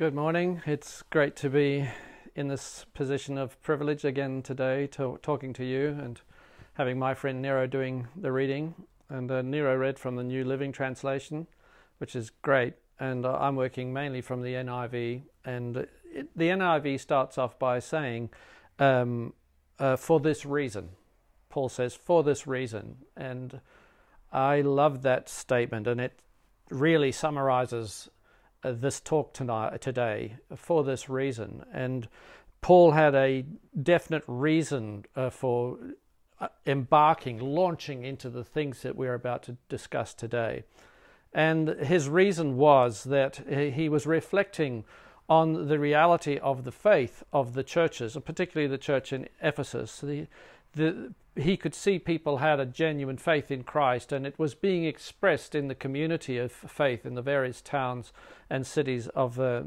Good morning. It's great to be in this position of privilege again today, to, talking to you and having my friend Nero doing the reading. And uh, Nero read from the New Living Translation, which is great. And uh, I'm working mainly from the NIV. And it, the NIV starts off by saying, um, uh, for this reason. Paul says, for this reason. And I love that statement, and it really summarizes this talk tonight, today for this reason. And Paul had a definite reason uh, for uh, embarking, launching into the things that we're about to discuss today. And his reason was that he was reflecting on the reality of the faith of the churches, and particularly the church in Ephesus. The, the, he could see people had a genuine faith in Christ, and it was being expressed in the community of faith in the various towns and cities of uh,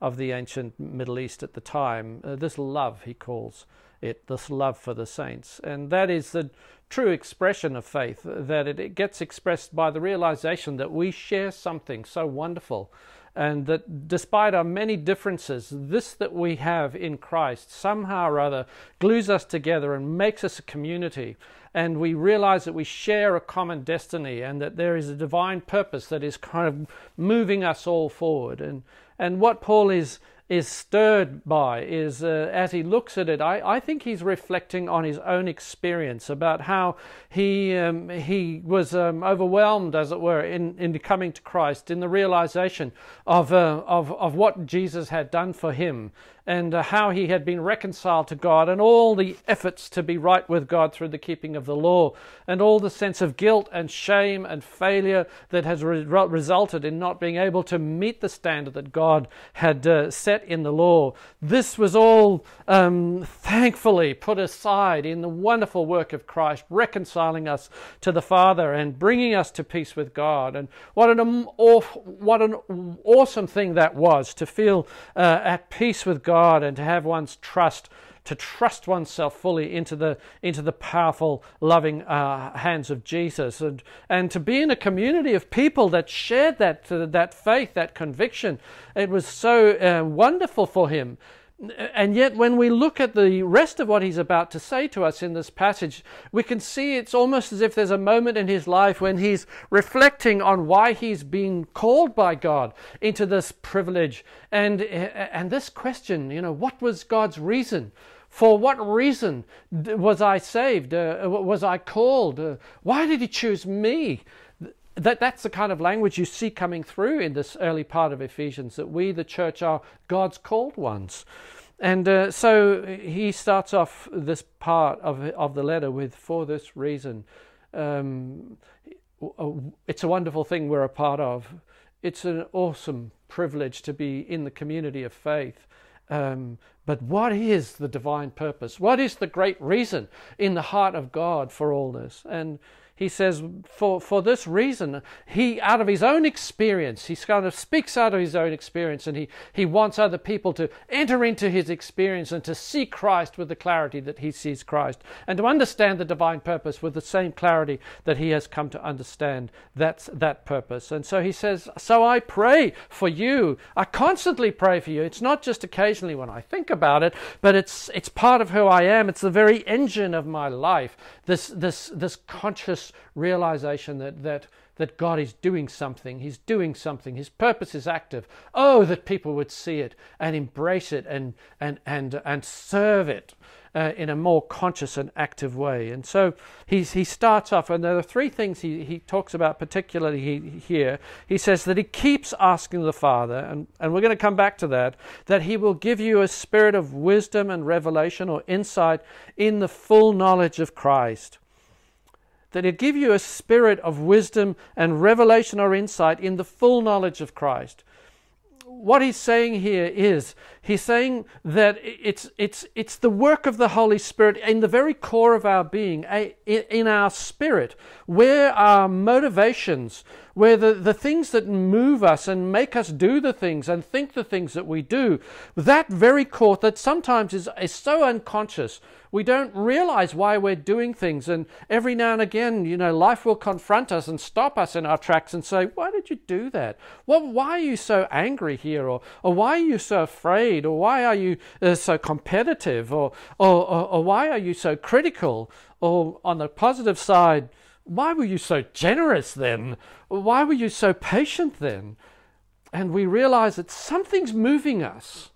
of the ancient Middle East at the time. Uh, this love, he calls it, this love for the saints, and that is the true expression of faith. That it, it gets expressed by the realization that we share something so wonderful and that despite our many differences, this that we have in Christ somehow or other glues us together and makes us a community. And we realize that we share a common destiny and that there is a divine purpose that is kind of moving us all forward. And, and what Paul is is stirred by is uh, as he looks at it, I, I think he's reflecting on his own experience about how he um, he was um, overwhelmed, as it were, in, in coming to Christ, in the realization of, uh, of, of what Jesus had done for him and uh, how he had been reconciled to God, and all the efforts to be right with God through the keeping of the law, and all the sense of guilt and shame and failure that has re- resulted in not being able to meet the standard that God had uh, set in the law. This was all um, thankfully put aside in the wonderful work of Christ, reconciling us to the Father and bringing us to peace with God. And what an, what an awesome thing that was to feel uh, at peace with God God and to have one's trust, to trust oneself fully into the, into the powerful, loving uh, hands of Jesus, and, and to be in a community of people that shared that, that faith, that conviction. It was so uh, wonderful for him. And yet, when we look at the rest of what he's about to say to us in this passage, we can see it's almost as if there's a moment in his life when he's reflecting on why he's been called by God into this privilege. And, and this question, you know, what was God's reason? For what reason was I saved? Uh, was I called? Uh, why did he choose me? That that's the kind of language you see coming through in this early part of Ephesians that we, the church, are God's called ones. And uh, so he starts off this part of, of the letter with, for this reason. Um, it's a wonderful thing we're a part of. It's an awesome privilege to be in the community of faith. Um, but what is the divine purpose? What is the great reason in the heart of God for all this? And he says, for, for this reason, he, out of his own experience, he kind of speaks out of his own experience and he, he wants other people to enter into his experience and to see Christ with the clarity that he sees Christ and to understand the divine purpose with the same clarity that he has come to understand that's that purpose. And so he says, So I pray for you. I constantly pray for you. It's not just occasionally when I think about it, but it's, it's part of who I am. It's the very engine of my life, this, this, this conscious realization that, that, that God is doing something. He's doing something. His purpose is active. Oh, that people would see it and embrace it and, and, and, and serve it. Uh, in a more conscious and active way. And so he's, he starts off, and there are three things he, he talks about particularly he, here. He says that he keeps asking the Father, and, and we're going to come back to that, that he will give you a spirit of wisdom and revelation or insight in the full knowledge of Christ that it give you a spirit of wisdom and revelation or insight in the full knowledge of Christ. What he's saying here is He's saying that it's, it's, it's the work of the Holy Spirit in the very core of our being, in our spirit, where our motivations, where the, the things that move us and make us do the things and think the things that we do, that very core that sometimes is, is so unconscious we don't realize why we're doing things. And every now and again, you know, life will confront us and stop us in our tracks and say, Why did you do that? Well, why are you so angry here? Or, or why are you so afraid? Or why are you uh, so competitive? Or, or, or, or why are you so critical? Or on the positive side, why were you so generous then? Why were you so patient then? And we realize that something's moving us.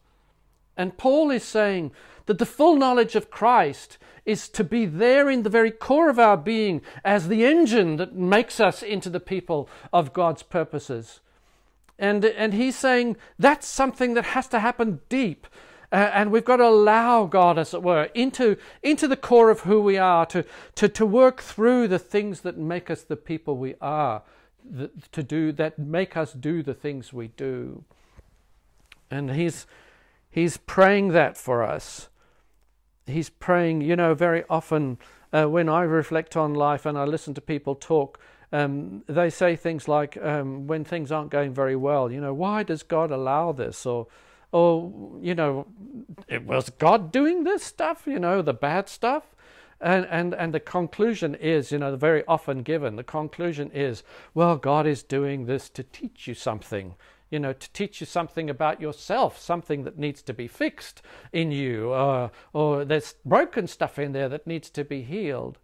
And Paul is saying, that the full knowledge of Christ is to be there in the very core of our being as the engine that makes us into the people of God's purposes. And, and he's saying that's something that has to happen deep. Uh, and we've got to allow God, as it were, into, into the core of who we are, to, to, to work through the things that make us the people we are, to do, that make us do the things we do. And he's, he's praying that for us he's praying, you know, very often uh, when I reflect on life and I listen to people talk, um, they say things like, um, when things aren't going very well, you know, why does God allow this? Or, or you know, it was God doing this stuff, you know, the bad stuff? And, and, and the conclusion is, you know, very often given, the conclusion is, well, God is doing this to teach you something you know, to teach you something about yourself, something that needs to be fixed in you, or, or there's broken stuff in there that needs to be healed.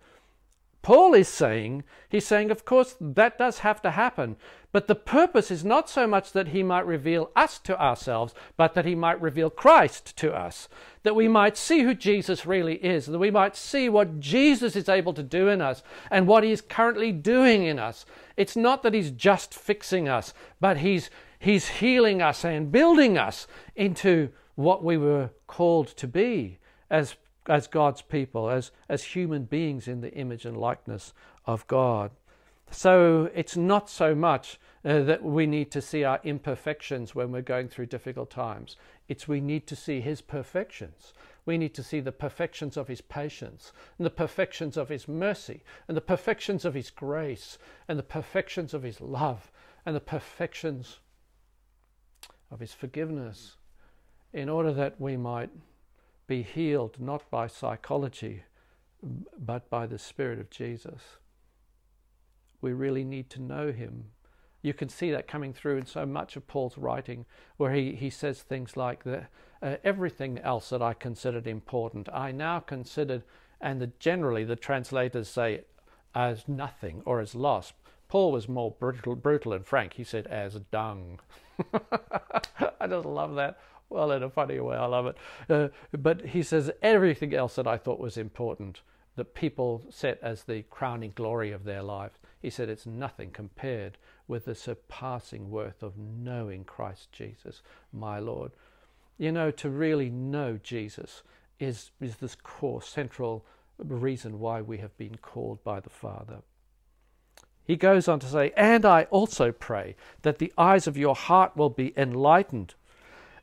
Paul is saying, he's saying, of course, that does have to happen. But the purpose is not so much that he might reveal us to ourselves, but that he might reveal Christ to us. That we might see who Jesus really is, that we might see what Jesus is able to do in us and what he is currently doing in us. It's not that he's just fixing us, but he's, He's healing us and building us into what we were called to be as, as God's people, as, as human beings in the image and likeness of God. So it's not so much uh, that we need to see our imperfections when we're going through difficult times. It's we need to see His perfections. We need to see the perfections of His patience, and the perfections of His mercy, and the perfections of His grace, and the perfections of His love, and the perfections of His forgiveness, in order that we might be healed not by psychology, but by the Spirit of Jesus. We really need to know Him. You can see that coming through in so much of Paul's writing, where he, he says things like uh, everything else that I considered important, I now considered, and the, generally the translators say, as nothing or as lost. Paul was more brutal, brutal and frank. He said, as dung. I just love that. Well, in a funny way, I love it. Uh, but he says everything else that I thought was important, that people set as the crowning glory of their life, he said it's nothing compared with the surpassing worth of knowing Christ Jesus, my Lord. You know, to really know Jesus is, is this core, central reason why we have been called by the Father. He goes on to say, And I also pray that the eyes of your heart will be enlightened,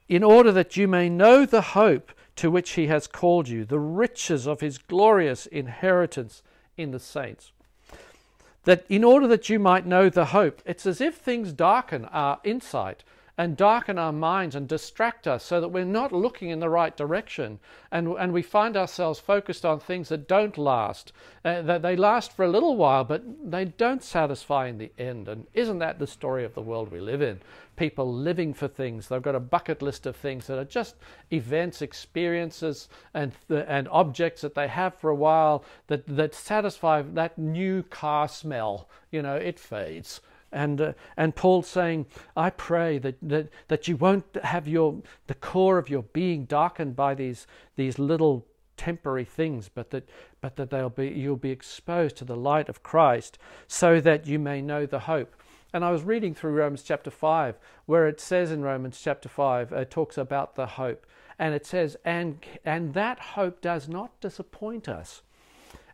in order that you may know the hope to which he has called you, the riches of his glorious inheritance in the saints. That in order that you might know the hope, it's as if things darken our insight and darken our minds and distract us so that we're not looking in the right direction and, and we find ourselves focused on things that don't last. Uh, that they last for a little while, but they don't satisfy in the end. And isn't that the story of the world we live in? People living for things. They've got a bucket list of things that are just events, experiences, and, and objects that they have for a while that, that satisfy that new car smell. You know, it fades and, uh, and Paul's saying, I pray that, that, that you won't have your, the core of your being darkened by these, these little temporary things, but that, but that they'll be, you'll be exposed to the light of Christ so that you may know the hope. And I was reading through Romans chapter 5, where it says in Romans chapter 5, it talks about the hope. And it says, and, and that hope does not disappoint us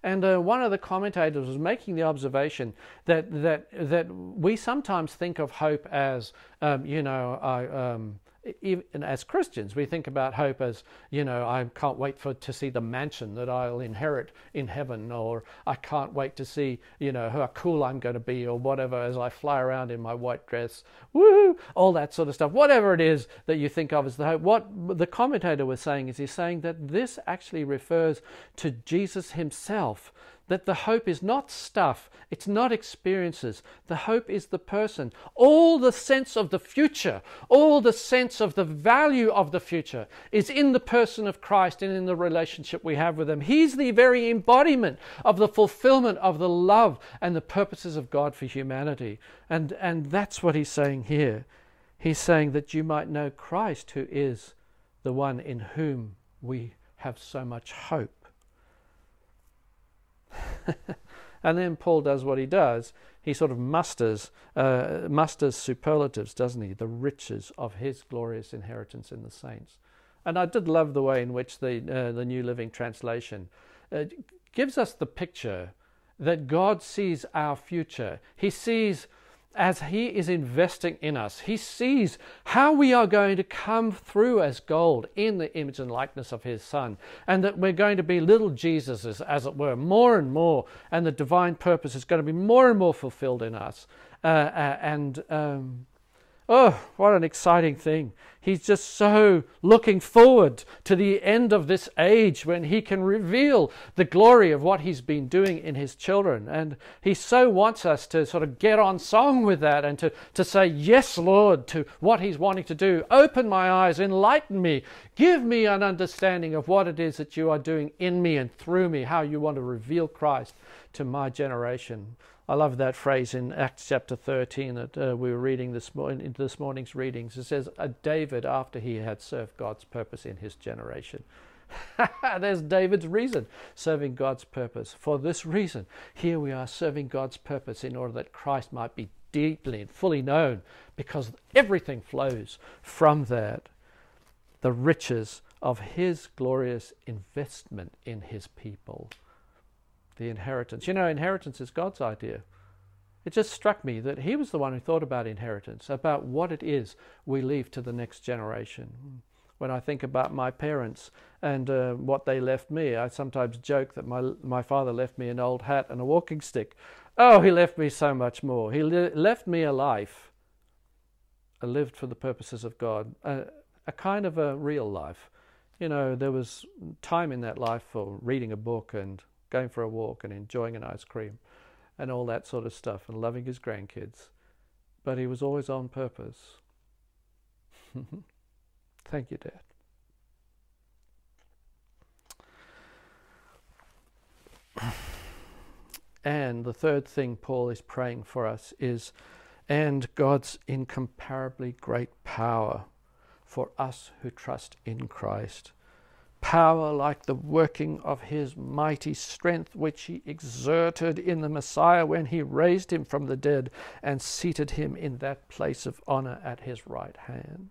and uh, one of the commentators was making the observation that that that we sometimes think of hope as um, you know I, um, even as Christians, we think about hope as, you know, I can't wait for to see the mansion that I'll inherit in heaven, or I can't wait to see, you know, how cool I'm going to be, or whatever, as I fly around in my white dress, woo, all that sort of stuff. Whatever it is that you think of as the hope. What the commentator was saying is he's saying that this actually refers to Jesus himself that the hope is not stuff, it's not experiences. The hope is the person. All the sense of the future, all the sense of the value of the future is in the person of Christ and in the relationship we have with Him. He's the very embodiment of the fulfillment of the love and the purposes of God for humanity. And, and that's what He's saying here. He's saying that you might know Christ, who is the one in whom we have so much hope. and then Paul does what he does. He sort of musters, uh, musters superlatives, doesn't he? The riches of his glorious inheritance in the saints. And I did love the way in which the, uh, the New Living Translation uh, gives us the picture that God sees our future. He sees as He is investing in us, He sees how we are going to come through as gold in the image and likeness of His Son, and that we're going to be little Jesuses, as it were, more and more, and the divine purpose is going to be more and more fulfilled in us. Uh, uh, and um, Oh, what an exciting thing. He's just so looking forward to the end of this age when he can reveal the glory of what he's been doing in his children. And he so wants us to sort of get on song with that and to, to say, Yes, Lord, to what he's wanting to do. Open my eyes, enlighten me, give me an understanding of what it is that you are doing in me and through me, how you want to reveal Christ to my generation. I love that phrase in Acts chapter 13 that uh, we were reading this, in this morning's readings. It says, uh, David, after he had served God's purpose in his generation. There's David's reason, serving God's purpose. For this reason, here we are serving God's purpose in order that Christ might be deeply and fully known, because everything flows from that. The riches of his glorious investment in his people the inheritance. You know, inheritance is God's idea. It just struck me that He was the one who thought about inheritance, about what it is we leave to the next generation. When I think about my parents and uh, what they left me, I sometimes joke that my, my father left me an old hat and a walking stick. Oh, he left me so much more. He le- left me a life, a lived for the purposes of God, a, a kind of a real life. You know, there was time in that life for reading a book and going for a walk and enjoying an ice cream and all that sort of stuff and loving his grandkids. But he was always on purpose. Thank you, Dad. And the third thing Paul is praying for us is, and God's incomparably great power for us who trust in Christ power like the working of his mighty strength, which he exerted in the Messiah when he raised him from the dead and seated him in that place of honor at his right hand,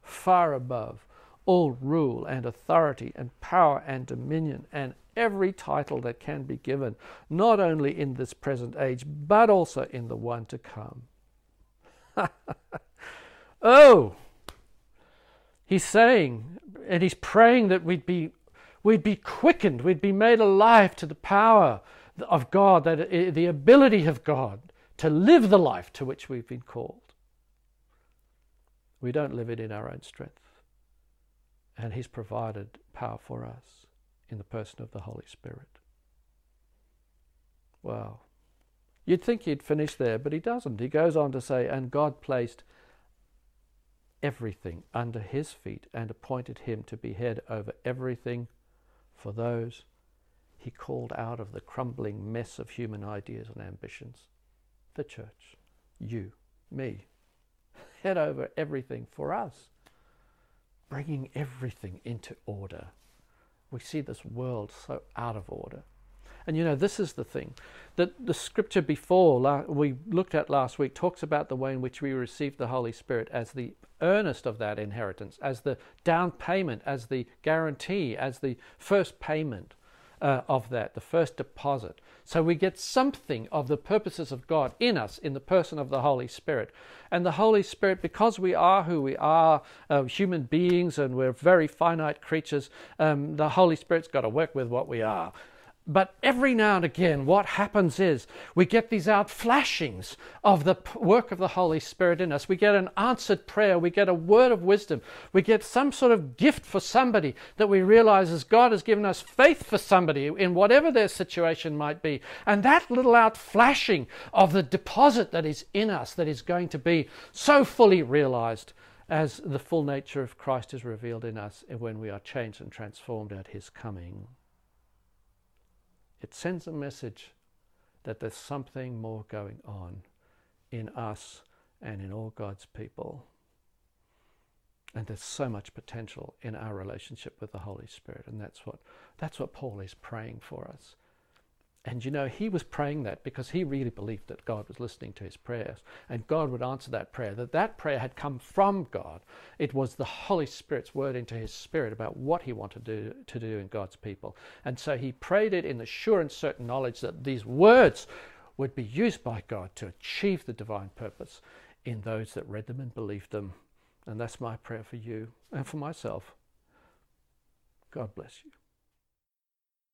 far above all rule and authority and power and dominion and every title that can be given, not only in this present age, but also in the one to come. oh, he's saying, and he's praying that we'd be, we'd be quickened, we'd be made alive to the power of God, that the ability of God to live the life to which we've been called. We don't live it in our own strength. And He's provided power for us in the person of the Holy Spirit. Wow. You'd think he'd finish there, but he doesn't. He goes on to say, And God placed everything under his feet and appointed him to be head over everything for those he called out of the crumbling mess of human ideas and ambitions. The church, you, me, head over everything for us, bringing everything into order. We see this world so out of order. And you know, this is the thing that the scripture before we looked at last week talks about the way in which we receive the Holy Spirit as the earnest of that inheritance, as the down payment, as the guarantee, as the first payment uh, of that, the first deposit, So we get something of the purposes of God in us, in the person of the Holy Spirit. And the Holy Spirit, because we are who we are, uh, human beings, and we're very finite creatures, um, the Holy Spirit's got to work with what we are. But every now and again, what happens is we get these outflashings of the work of the Holy Spirit in us. We get an answered prayer. We get a word of wisdom. We get some sort of gift for somebody that we realize as God has given us faith for somebody in whatever their situation might be. And that little outflashing of the deposit that is in us that is going to be so fully realized as the full nature of Christ is revealed in us when we are changed and transformed at his coming. It sends a message that there's something more going on in us and in all God's people. And there's so much potential in our relationship with the Holy Spirit. And that's what, that's what Paul is praying for us. And you know, he was praying that because he really believed that God was listening to his prayers and God would answer that prayer, that that prayer had come from God. It was the Holy Spirit's word into his spirit about what he wanted to do, to do in God's people. And so he prayed it in the sure and certain knowledge that these words would be used by God to achieve the divine purpose in those that read them and believed them. And that's my prayer for you and for myself. God bless you.